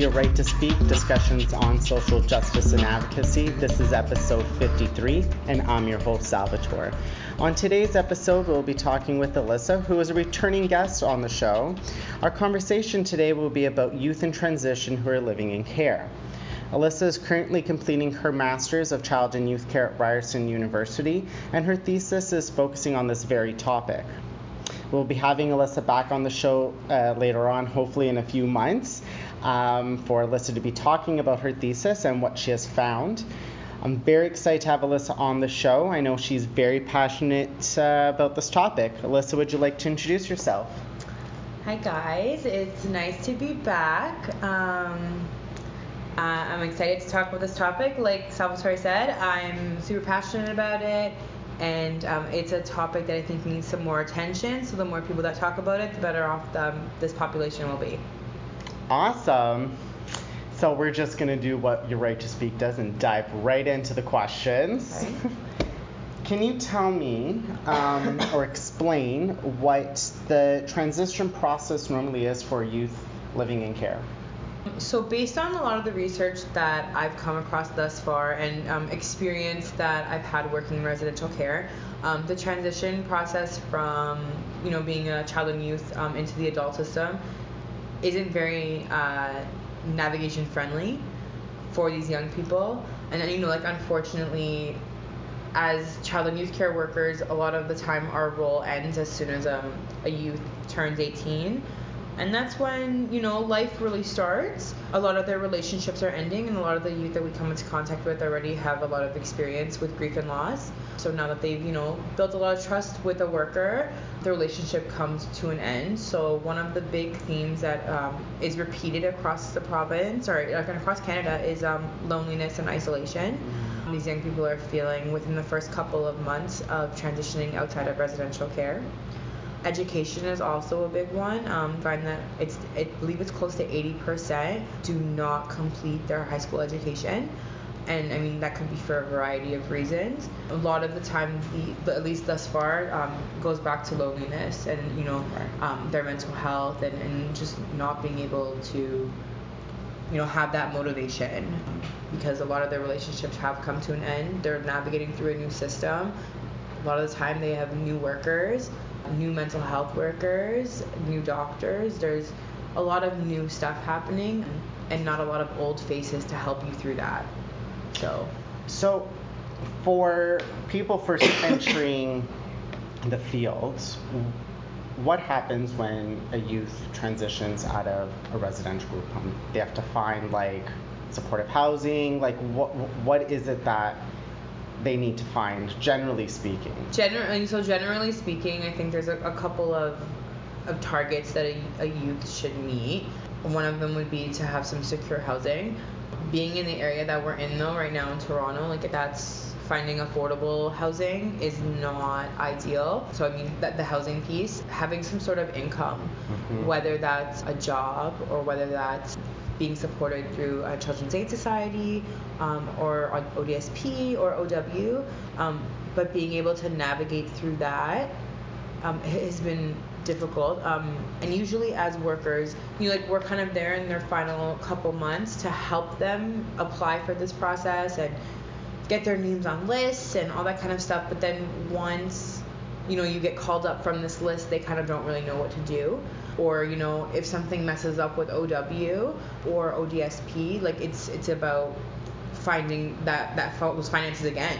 Your Right to Speak discussions on social justice and advocacy. This is episode 53, and I'm your host, Salvatore. On today's episode, we'll be talking with Alyssa, who is a returning guest on the show. Our conversation today will be about youth in transition who are living in care. Alyssa is currently completing her Master's of Child and Youth Care at Ryerson University, and her thesis is focusing on this very topic. We'll be having Alyssa back on the show uh, later on, hopefully in a few months um, for Alyssa to be talking about her thesis and what she has found. I'm very excited to have Alyssa on the show. I know she's very passionate uh, about this topic. Alyssa, would you like to introduce yourself? Hi, guys. It's nice to be back. Um, uh, I'm excited to talk about this topic. Like Salvatore said, I'm super passionate about it, and um, it's a topic that I think needs some more attention. So, the more people that talk about it, the better off um, this population will be. Awesome. So we're just going to do what Your Right to Speak does and dive right into the questions. Can you tell me um, or explain what the transition process normally is for youth living in care? So, based on a lot of the research that I've come across thus far and um, experience that I've had working in residential care, um, the transition process from you know being a child and youth um, into the adult system isn't very uh, navigation friendly for these young people. And then, you know, like unfortunately, as child and youth care workers, a lot of the time our role ends as soon as um, a youth turns 18 and that's when you know life really starts. A lot of their relationships are ending and a lot of the youth that we come into contact with already have a lot of experience with grief and loss so now that they've you know built a lot of trust with a worker the relationship comes to an end so one of the big themes that um, is repeated across the province or across canada is um, loneliness and isolation these young people are feeling within the first couple of months of transitioning outside of residential care Education is also a big one. Um, find that it's I believe it's close to 80% do not complete their high school education. And I mean that could be for a variety of reasons. A lot of the time, the, at least thus far, um, goes back to loneliness and you know um, their mental health and, and just not being able to you know have that motivation because a lot of their relationships have come to an end they're navigating through a new system a lot of the time they have new workers new mental health workers, new doctors. There's a lot of new stuff happening and not a lot of old faces to help you through that. So, so for people first entering the fields, what happens when a youth transitions out of a residential group home? They have to find like supportive housing. Like what what is it that they need to find, generally speaking? Generally, so generally speaking, I think there's a, a couple of of targets that a, a youth should meet. One of them would be to have some secure housing. Being in the area that we're in though right now in Toronto, like that's finding affordable housing is not ideal. So I mean that the housing piece, having some sort of income, mm-hmm. whether that's a job or whether that's being supported through a Children's Aid Society um, or ODSP or OW, um, but being able to navigate through that um, has been difficult. Um, and usually, as workers, you like we're kind of there in their final couple months to help them apply for this process and get their names on lists and all that kind of stuff. But then once you know you get called up from this list, they kind of don't really know what to do or you know if something messes up with OW or ODSP, like it's it's about finding that that those finances again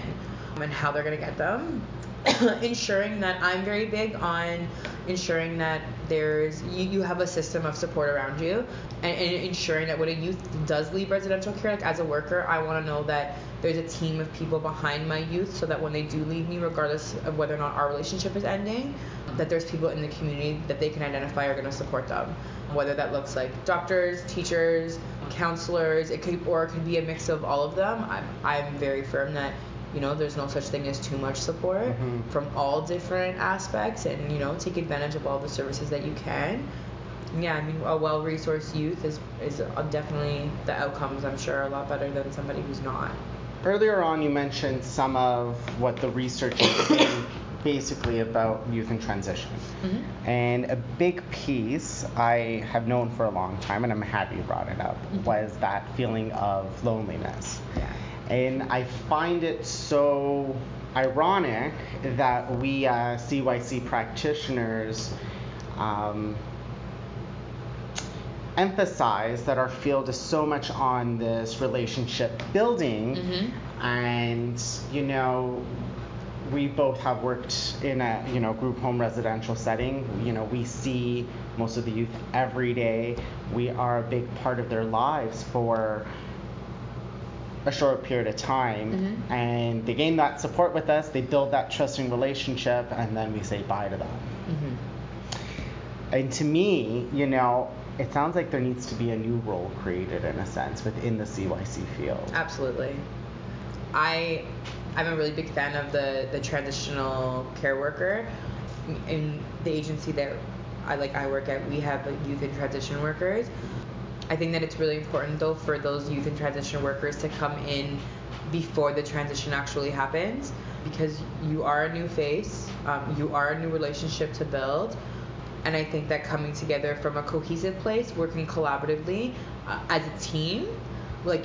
and how they're gonna get them. ensuring that I'm very big on ensuring that there's you, you have a system of support around you and, and ensuring that when a youth does leave residential care like as a worker I want to know that there's a team of people behind my youth so that when they do leave me regardless of whether or not our relationship is ending that there's people in the community that they can identify are going to support them. Whether that looks like doctors teachers counselors it could or it could be a mix of all of them i'm, I'm very firm that you know there's no such thing as too much support mm-hmm. from all different aspects and you know take advantage of all the services that you can yeah i mean a well-resourced youth is is definitely the outcomes i'm sure a lot better than somebody who's not earlier on you mentioned some of what the research is saying basically about youth in transition. Mhm. And a big piece I have known for a long time, and I'm happy you brought it up, Mhm. was that feeling of loneliness. Yeah. And I find it so ironic that we uh, CYC practitioners um, emphasize that our field is so much on this relationship building. Mhm. and you know we both have worked in a you know group home residential setting. You know we see most of the youth every day. We are a big part of their lives for a short period of time Mhm. and they gain that support with us they build that trusting relationship and then we say bye to them Mhm. and to me you know it sounds like there needs to be a new role created in a sense within the cyc field Absolutely. I I'm a really big fan of the the transitional care worker. In the agency that I like I work at, we have youth and transition workers. I think that it's really important though for those youth and transition workers to come in before the transition actually happens because you are a new face, um, you are a new relationship to build. And I think that coming together from a cohesive place, working collaboratively uh, as a team, like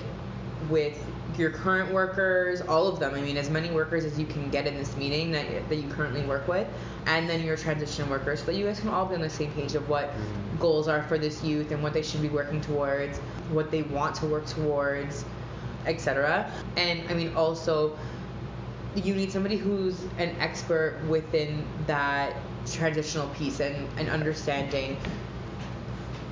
with your current workers, all of them. I mean, as many workers as you can get in this meeting that, that you currently work with, and then your transition workers, so that you guys can all be on the same page of what Mhm. goals are for this youth and what they should be working towards, what they want to work towards, etc. And I mean, also, you need somebody who's an expert within that transitional piece and, and understanding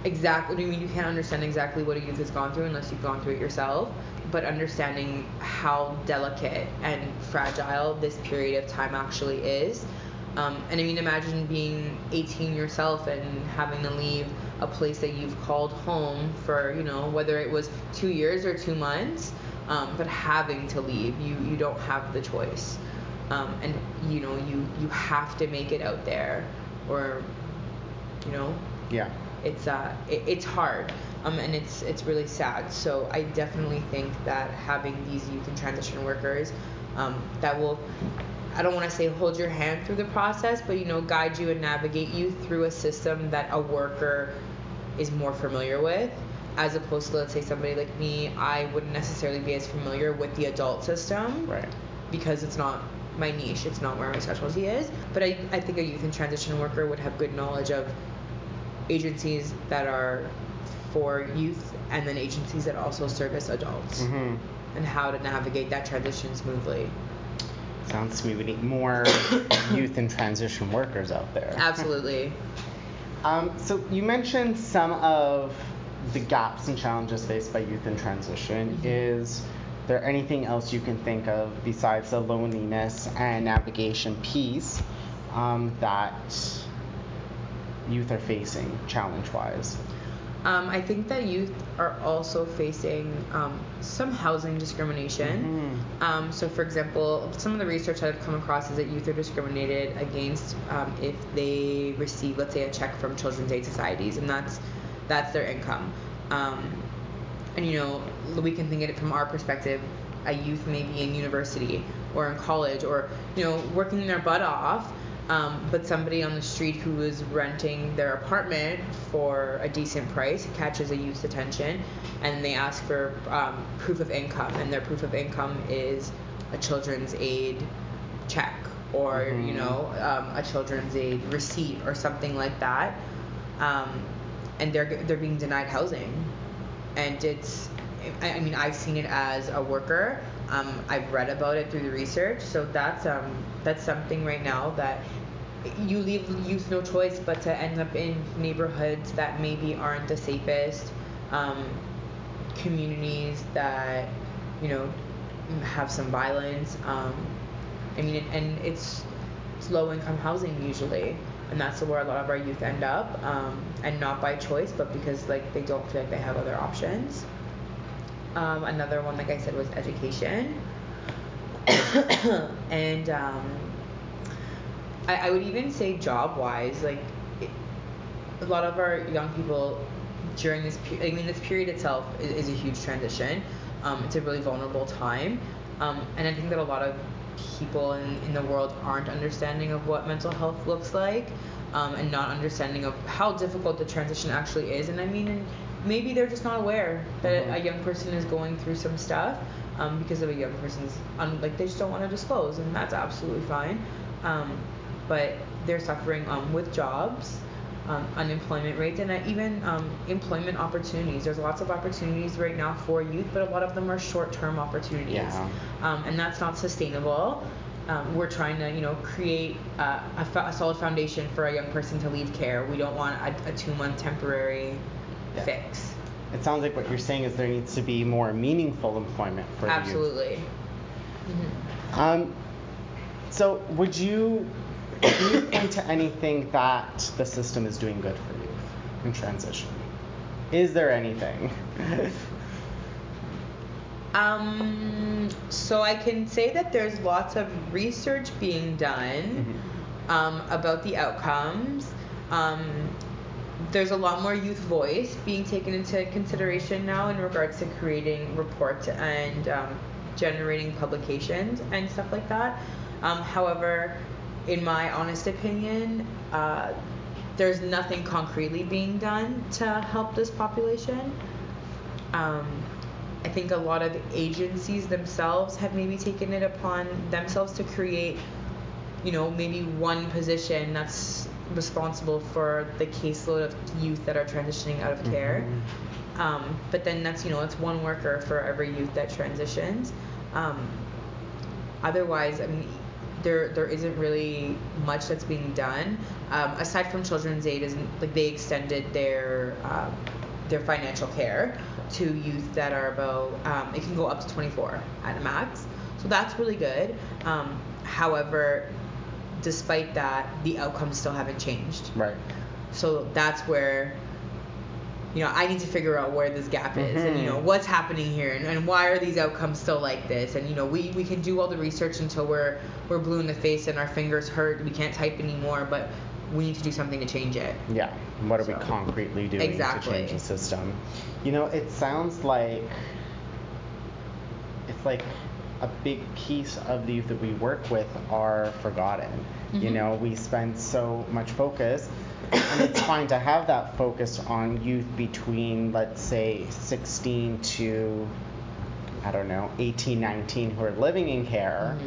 exactly I mean you can't understand exactly what a youth has gone through unless you've gone through it yourself but understanding how delicate and fragile this period of time actually is. Um, and I mean imagine being 18 yourself and having to leave a place that you've called home for you know whether it was two years or two months um, but having to leave you you don't have the choice. Um, and you know you you have to make it out there or you know? Yeah it's uh it, it's hard um and it's it's really sad so i definitely think that having these youth and transition workers um that will i don't want to say hold your hand through the process but you know guide you and navigate you through a system that a worker is more familiar with as opposed to let's say somebody like me i wouldn't necessarily be as familiar with the adult system right because it's not my niche, it's not where my specialty is. But I, I think a youth and transition worker would have good knowledge of agencies that are for youth and then agencies that also service adults hmm and how to navigate that transition smoothly. Sounds to me we need more youth and transition workers out there. Absolutely. Um, so you mentioned some of the gaps and challenges faced by youth in transition. Mhm. Is there anything else you can think of besides the loneliness and navigation piece um, that youth are facing challenge-wise? Um, I think that youth are also facing um, some housing discrimination. Mhm. Um, so, for example, some of the research that I've come across is that youth are discriminated against um, if they receive, let's say, a check from children's aid societies, and that's that's their income. Um, and you know, we can think of it from our perspective. A youth may be in university or in college or you know working their butt off, um, but somebody on the street who is renting their apartment for a decent price catches a youth's attention, and they ask for um, proof of income, and their proof of income is a children's aid check or you Mhm. know um, a children's aid receipt or something like that, um, and they're they're being denied housing and it's I mean I've seen it as a worker. Um, I've read about it through the research, so that's um, that's something right now that you leave youth no choice but to end up in neighborhoods that maybe aren't the safest, um, communities that you know have some violence. Um, I mean, and it's it's low income housing usually, and that's where a lot of our youth end up, um, and not by choice, but because like they don't feel like they have other options. Um, another one, like I said, was education, and um, I, I would even say job wise, like it, a lot of our young people during this period, I mean, this period itself is, is a huge transition. Um, it's a really vulnerable time, um, and I think that a lot of people in, in the world aren't understanding of what mental health looks like um, and not understanding of how difficult the transition actually is. And I mean, and maybe they're just not aware that Mhm. a young person is going through some stuff um, because of a young person's, un- like, they just don't want to disclose, and that's absolutely fine. Um, but they're suffering um, with jobs. Um, unemployment rates and even um, employment opportunities. There's lots of opportunities right now for youth, but a lot of them are short-term opportunities Yeah. um, and that's not sustainable. Um, we're trying to, you know, create uh, a, a solid foundation for a young person to leave care. We don't want a, a two-month temporary Yeah. fix. It sounds like what you're saying is there needs to be more meaningful employment for. Absolutely. hmm Um, so would you, can you point to anything that the system is doing good for youth in transition? Is there anything? Um, so I can say that there's lots of research being done um, about the outcomes. Um, there's a lot more youth voice being taken into consideration now in regards to creating reports and um, generating publications and stuff like that. Um, however, in my honest opinion, uh, there's nothing concretely being done to help this population. Um, I think a lot of agencies themselves have maybe taken it upon themselves to create, you know, maybe one position that's responsible for the caseload of youth that are transitioning out of care. Mhm. Um, but then that's, you know, it's one worker for every youth that transitions. Um, otherwise, I mean, there there isn't really much that's being done um, aside from Children's Aid. Isn't like they extended their um, their financial care to youth that are about um, it can go up to 24 at a max. So that's really good. Um, however, despite that, the outcomes still haven't changed. Right. So that's where, you know, I need to figure out where this gap is and, you know, Mhm. what's happening here and, and why are these outcomes still like this? And, you know, we, we can do all the research until we're, we're blue in the face and our fingers hurt. We can't type anymore, but we need to do something to change it. Yeah. And what are we concretely doing Exactly. to change the system? You know, it sounds like it's like a big piece of the youth that we work with are forgotten. You Mhm. know, we spend so much focus, and it's fine to have that focus on youth between, let's say, 16 to, I don't know, 18, 19 who are living in care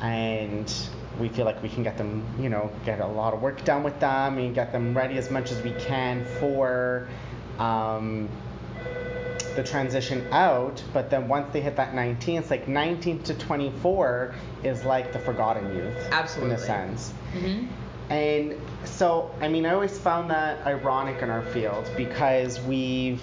and we feel like we can get them, you know, get a lot of work done with them and get them ready as much as we can for um, the transition out. But then once they hit that 19, it's like 19 to 24 is like the forgotten youth in a sense. hmm And so, I mean, I always found that ironic in our field because we've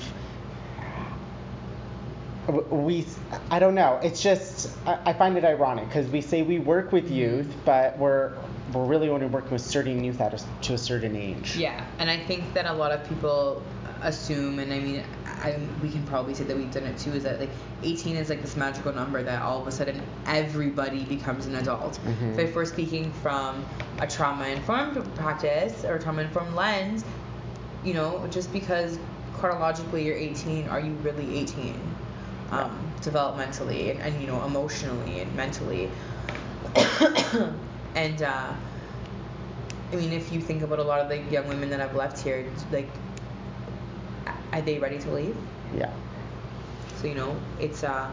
we I don't know. It's just I, I find it ironic because we say we work with youth, but we're we're really only working with certain youth at a, to a certain age. Yeah, and I think that a lot of people assume, and I mean, I, we can probably say that we've done it too, is that like 18 is like this magical number that all of a sudden everybody becomes an adult. Mhm. But if we're speaking from a trauma-informed practice or trauma-informed lens, you know, just because chronologically you're 18, are you really 18? Um, developmentally and, and you know emotionally and mentally and uh, I mean, if you think about a lot of the young women that I've left here, like, are they ready to leave? Yeah. So you know, it's uh,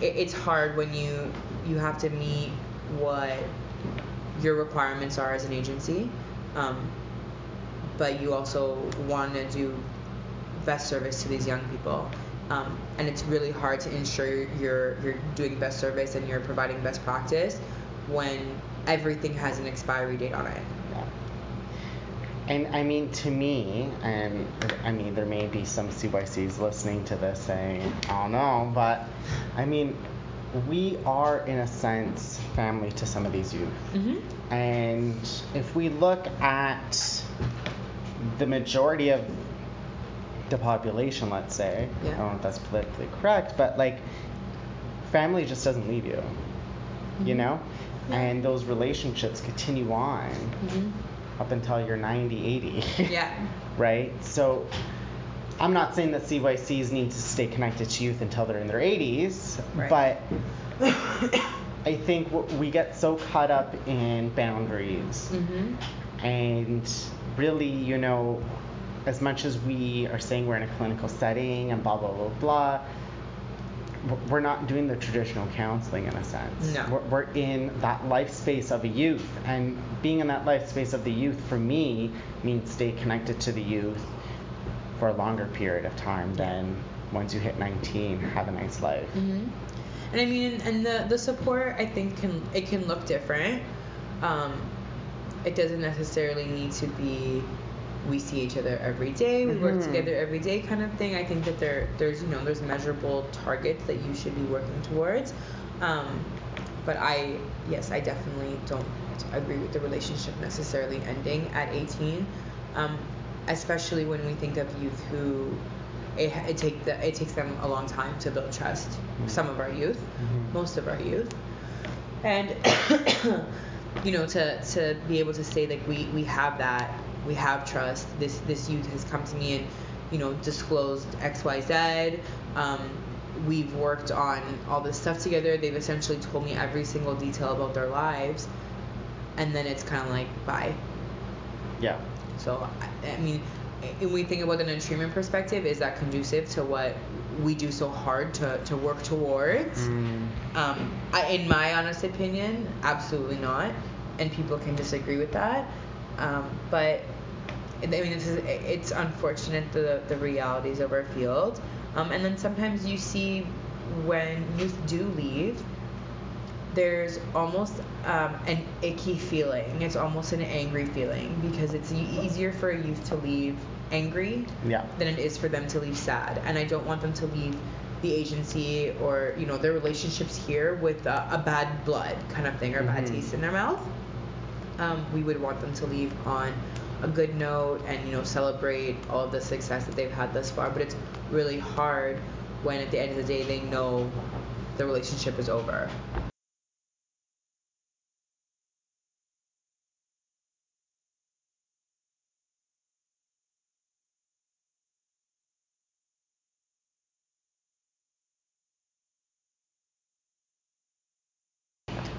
it, it's hard when you you have to meet what your requirements are as an agency, um, but you also want to do best service to these young people. Um, and it's really hard to ensure you're you're doing best service and you're providing best practice when everything has an expiry date on it. Yeah. And I mean, to me, and I mean, there may be some CYCs listening to this saying, oh no, but I mean, we are, in a sense, family to some of these youth. Mm-hmm. And if we look at the majority of the population, let's say, I don't know if that's politically correct, but like, family just doesn't leave you, you Mhm. know? Yeah. And those relationships continue on Mm-hmm. up until you're 90, 80. Yeah. right? So I'm not saying that CYCs need to stay connected to youth until they're in their 80s, Right. but I think we get so caught up in boundaries Mm-hmm. and really, you know, as much as we are saying we're in a clinical setting and blah blah blah blah, we're not doing the traditional counseling in a sense. No. We're, we're in that life space of a youth, and being in that life space of the youth for me means stay connected to the youth for a longer period of time than once you hit 19, have a nice life. Mm-hmm. And I mean, and the the support I think can it can look different. Um, it doesn't necessarily need to be we see each other every day, we work Mhm. together every day kind of thing. I think that there there's you know there's measurable targets that you should be working towards. Um, but I yes I definitely don't agree with the relationship necessarily ending at 18, um, especially when we think of youth who it, it take the, it takes them a long time to build trust. Mhm. Some of our youth, Mhm. most of our youth, and you know to to be able to say like we we have that we have trust. This this youth has come to me and you know disclosed X Y Z. Um, we've worked on all this stuff together. They've essentially told me every single detail about their lives, and then it's kind of like bye. Yeah. So I, I mean, when we think about it in a treatment perspective, is that conducive to what we do so hard to, to work towards? Mm. Um, I, in my honest opinion, absolutely not, and people can disagree with that. Um, but I mean, this is it's unfortunate the the realities of our field, um, and then sometimes you see when youth do leave, there's almost um, an icky feeling. It's almost an angry feeling because it's easier for a youth to leave angry Yeah. than it is for them to leave sad. And I don't want them to leave the agency or you know their relationships here with a, a bad blood kind of thing or a bad taste in their mouth. Um, we would want them to leave on a good note and you know celebrate all the success that they've had thus far. But it's really hard when at the end of the day they know the relationship is over.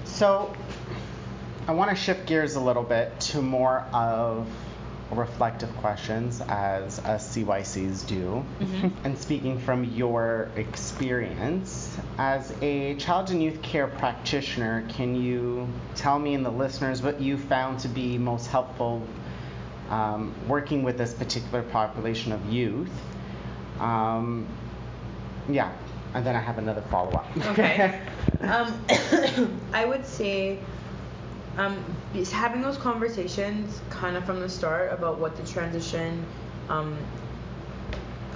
So, I want to shift gears a little bit to more of reflective questions as us CYCs do. Mhm. And speaking from your experience as a child and youth care practitioner, can you tell me and the listeners what you found to be most helpful um, working with this particular population of youth? Um, yeah, and then I have another follow up. Okay. um, I would say um, having those conversations kind of from the start about what the transition um,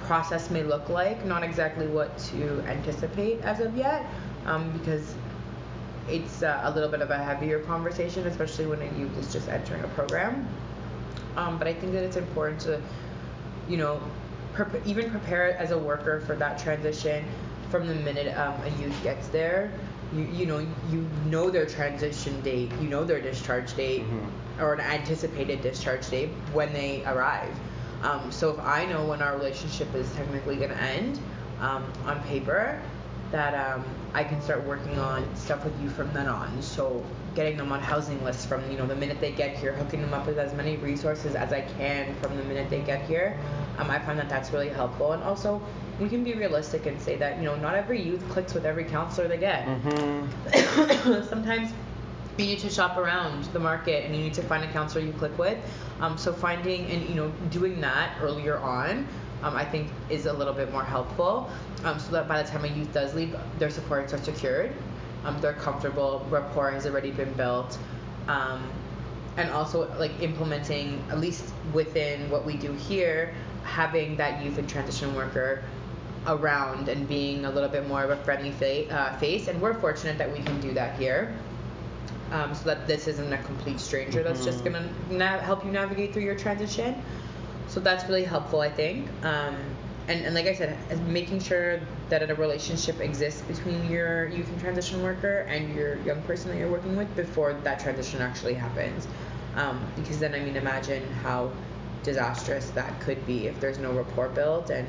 process may look like, not exactly what to anticipate as of yet, um, because it's uh, a little bit of a heavier conversation, especially when a youth is just entering a program. Um, but I think that it's important to, you know, pre- even prepare as a worker for that transition from the minute um, a youth gets there. You, you know you know their transition date, you know their discharge date, Mhm. or an anticipated discharge date when they arrive. Um, so if I know when our relationship is technically going to end um, on paper, that um, I can start working on stuff with you from then on. So getting them on housing lists from you know the minute they get here, hooking them up with as many resources as I can from the minute they get here. Um, I find that that's really helpful. And also, we can be realistic and say that you know not every youth clicks with every counselor they get. Mm-hmm. Sometimes you need to shop around the market and you need to find a counselor you click with. Um, so finding and you know doing that earlier on, um, I think is a little bit more helpful. Um, so that by the time a youth does leave, their supports are secured, um, they're comfortable, rapport has already been built. Um, and also like implementing at least within what we do here having that youth and transition worker around and being a little bit more of a friendly fa- uh, face and we're fortunate that we can do that here. Um, so that this isn't a complete stranger that's just Mhm. gonna na- help you navigate through your transition. So that's really helpful i think. Um, and, and like i said making sure that a relationship exists between your youth and transition worker and your young person that you're working with before that transition actually happens. Um, because then i mean imagine how disastrous that could be if there's no rapport built and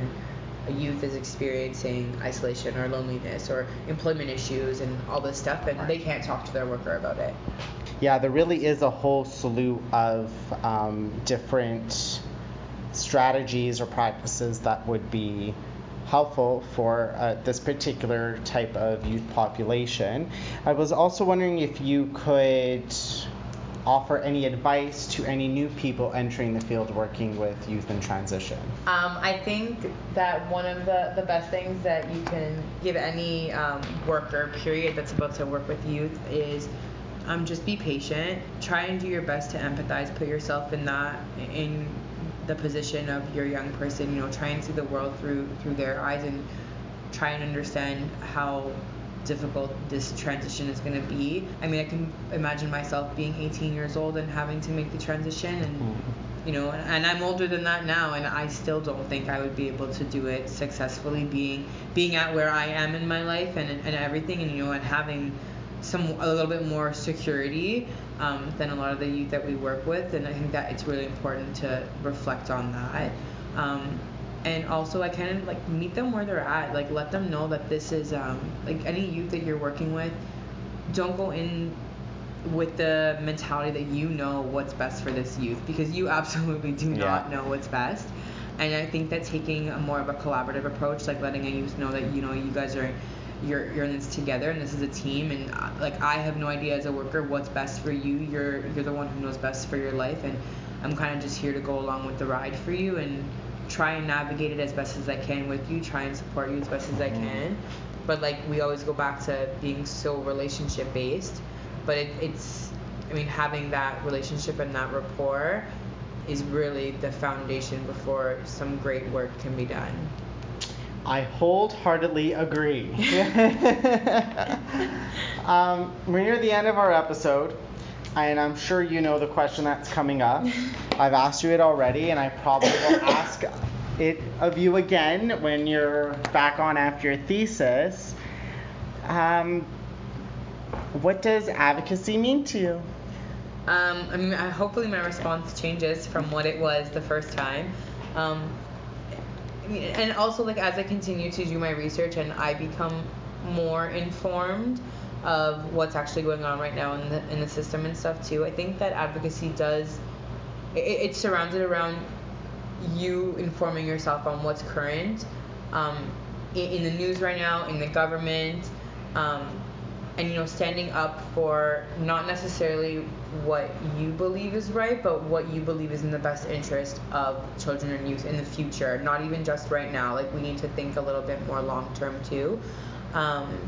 a youth is experiencing isolation or loneliness or employment issues and all this stuff, and they can't talk to their worker about it. Yeah, there really is a whole slew of um, different strategies or practices that would be helpful for uh, this particular type of youth population. I was also wondering if you could offer any advice to any new people entering the field working with youth in transition? Um, I think that one of the, the best things that you can give any um, worker, period, that's about to work with youth is um, just be patient. Try and do your best to empathize. Put yourself in that in the position of your young person. You know, try and see the world through through their eyes and try and understand how difficult this transition is going to be. I mean, I can imagine myself being 18 years old and having to make the transition, and mm-hmm. you know, and, and, I'm older than that now, and I still don't think I would be able to do it successfully. Being being at where I am in my life and and everything, and you know, and having some a little bit more security um, than a lot of the youth that we work with, and I think that it's really important to reflect on that. Um, and also I kind of like meet them where they're at. Like let them know that this is um, like any youth that you're working with. Don't go in with the mentality that you know what's best for this youth because you absolutely do yeah. not know what's best. And I think that taking a more of a collaborative approach, like letting a youth know that you know you guys are you're you're in this together and this is a team and uh, like I have no idea as a worker what's best for you. You're you're the one who knows best for your life and I'm kind of just here to go along with the ride for you and try and navigate it as best as I can with you, try and support you as best as I mm-hmm. can. But like we always go back to being so relationship based. But it, it's, I mean, having that relationship and that rapport is really the foundation before some great work can be done. I wholeheartedly agree. um, we're near the end of our episode and I'm sure you know the question that's coming up. I've asked you it already, and I probably will ask it of you again when you're back on after your thesis. Um, what does advocacy mean to you? Um, I mean, hopefully my response changes from what it was the first time. Um, and also, like as I continue to do my research and I become more informed of what's actually going on right now in the in the system and stuff too. I think that advocacy does it, it's surrounded around you informing yourself on what's current um, in, in, the news right now, in the government, um, and you know standing up for not necessarily what you believe is right, but what you believe is in the best interest of children and youth in the future. Not even just right now. Like we need to think a little bit more long term too. Um,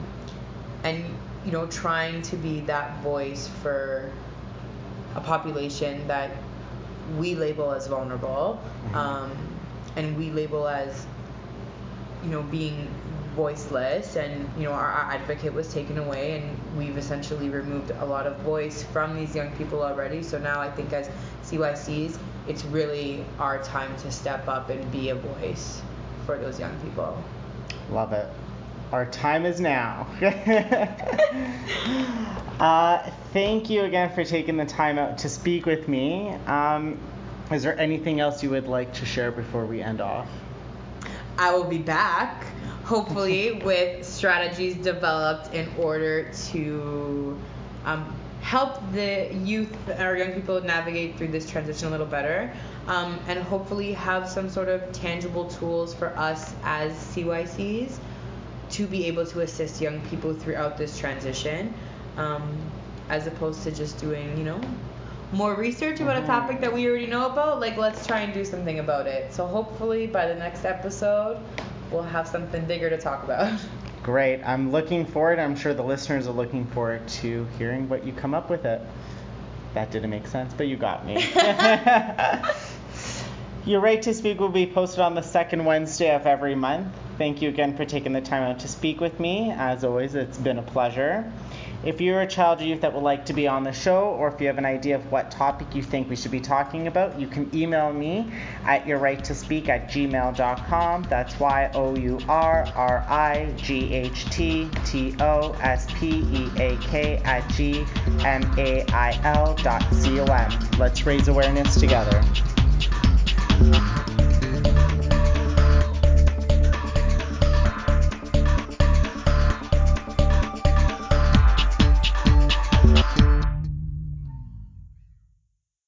and you know trying to be that voice for a population that we label as vulnerable mm-hmm. um, and we label as you know being voiceless. And you know our, our, advocate was taken away and we've essentially removed a lot of voice from these young people already. So now i think as cycs it's really our time to step up and be a voice for those young people. Love it our time is now. uh, thank you again for taking the time out to speak with me. Um, is there anything else you would like to share before we end off? I will be back, hopefully, with strategies developed in order to um, help the youth or young people navigate through this transition a little better, um, and hopefully have some sort of tangible tools for us as CYCs to be able to assist young people throughout this transition, um, as opposed to just doing, you know, more research about a mm-hmm. topic that we already know about. Like, let's try and do something about it. So, hopefully, by the next episode, we'll have something bigger to talk about. Great. I'm looking forward. I'm sure the listeners are looking forward to hearing what you come up with it. That didn't make sense, but you got me. Your Right to Speak will be posted on the second Wednesday of every month. Thank you again for taking the time out to speak with me. As always, it's been a pleasure. If you're a child or youth that would like to be on the show, or if you have an idea of what topic you think we should be talking about, you can email me at yourrighttospeak at gmail.com. That's Y O U R R I G H T T O S P E A K at G M A I L dot C O M. Let's raise awareness together.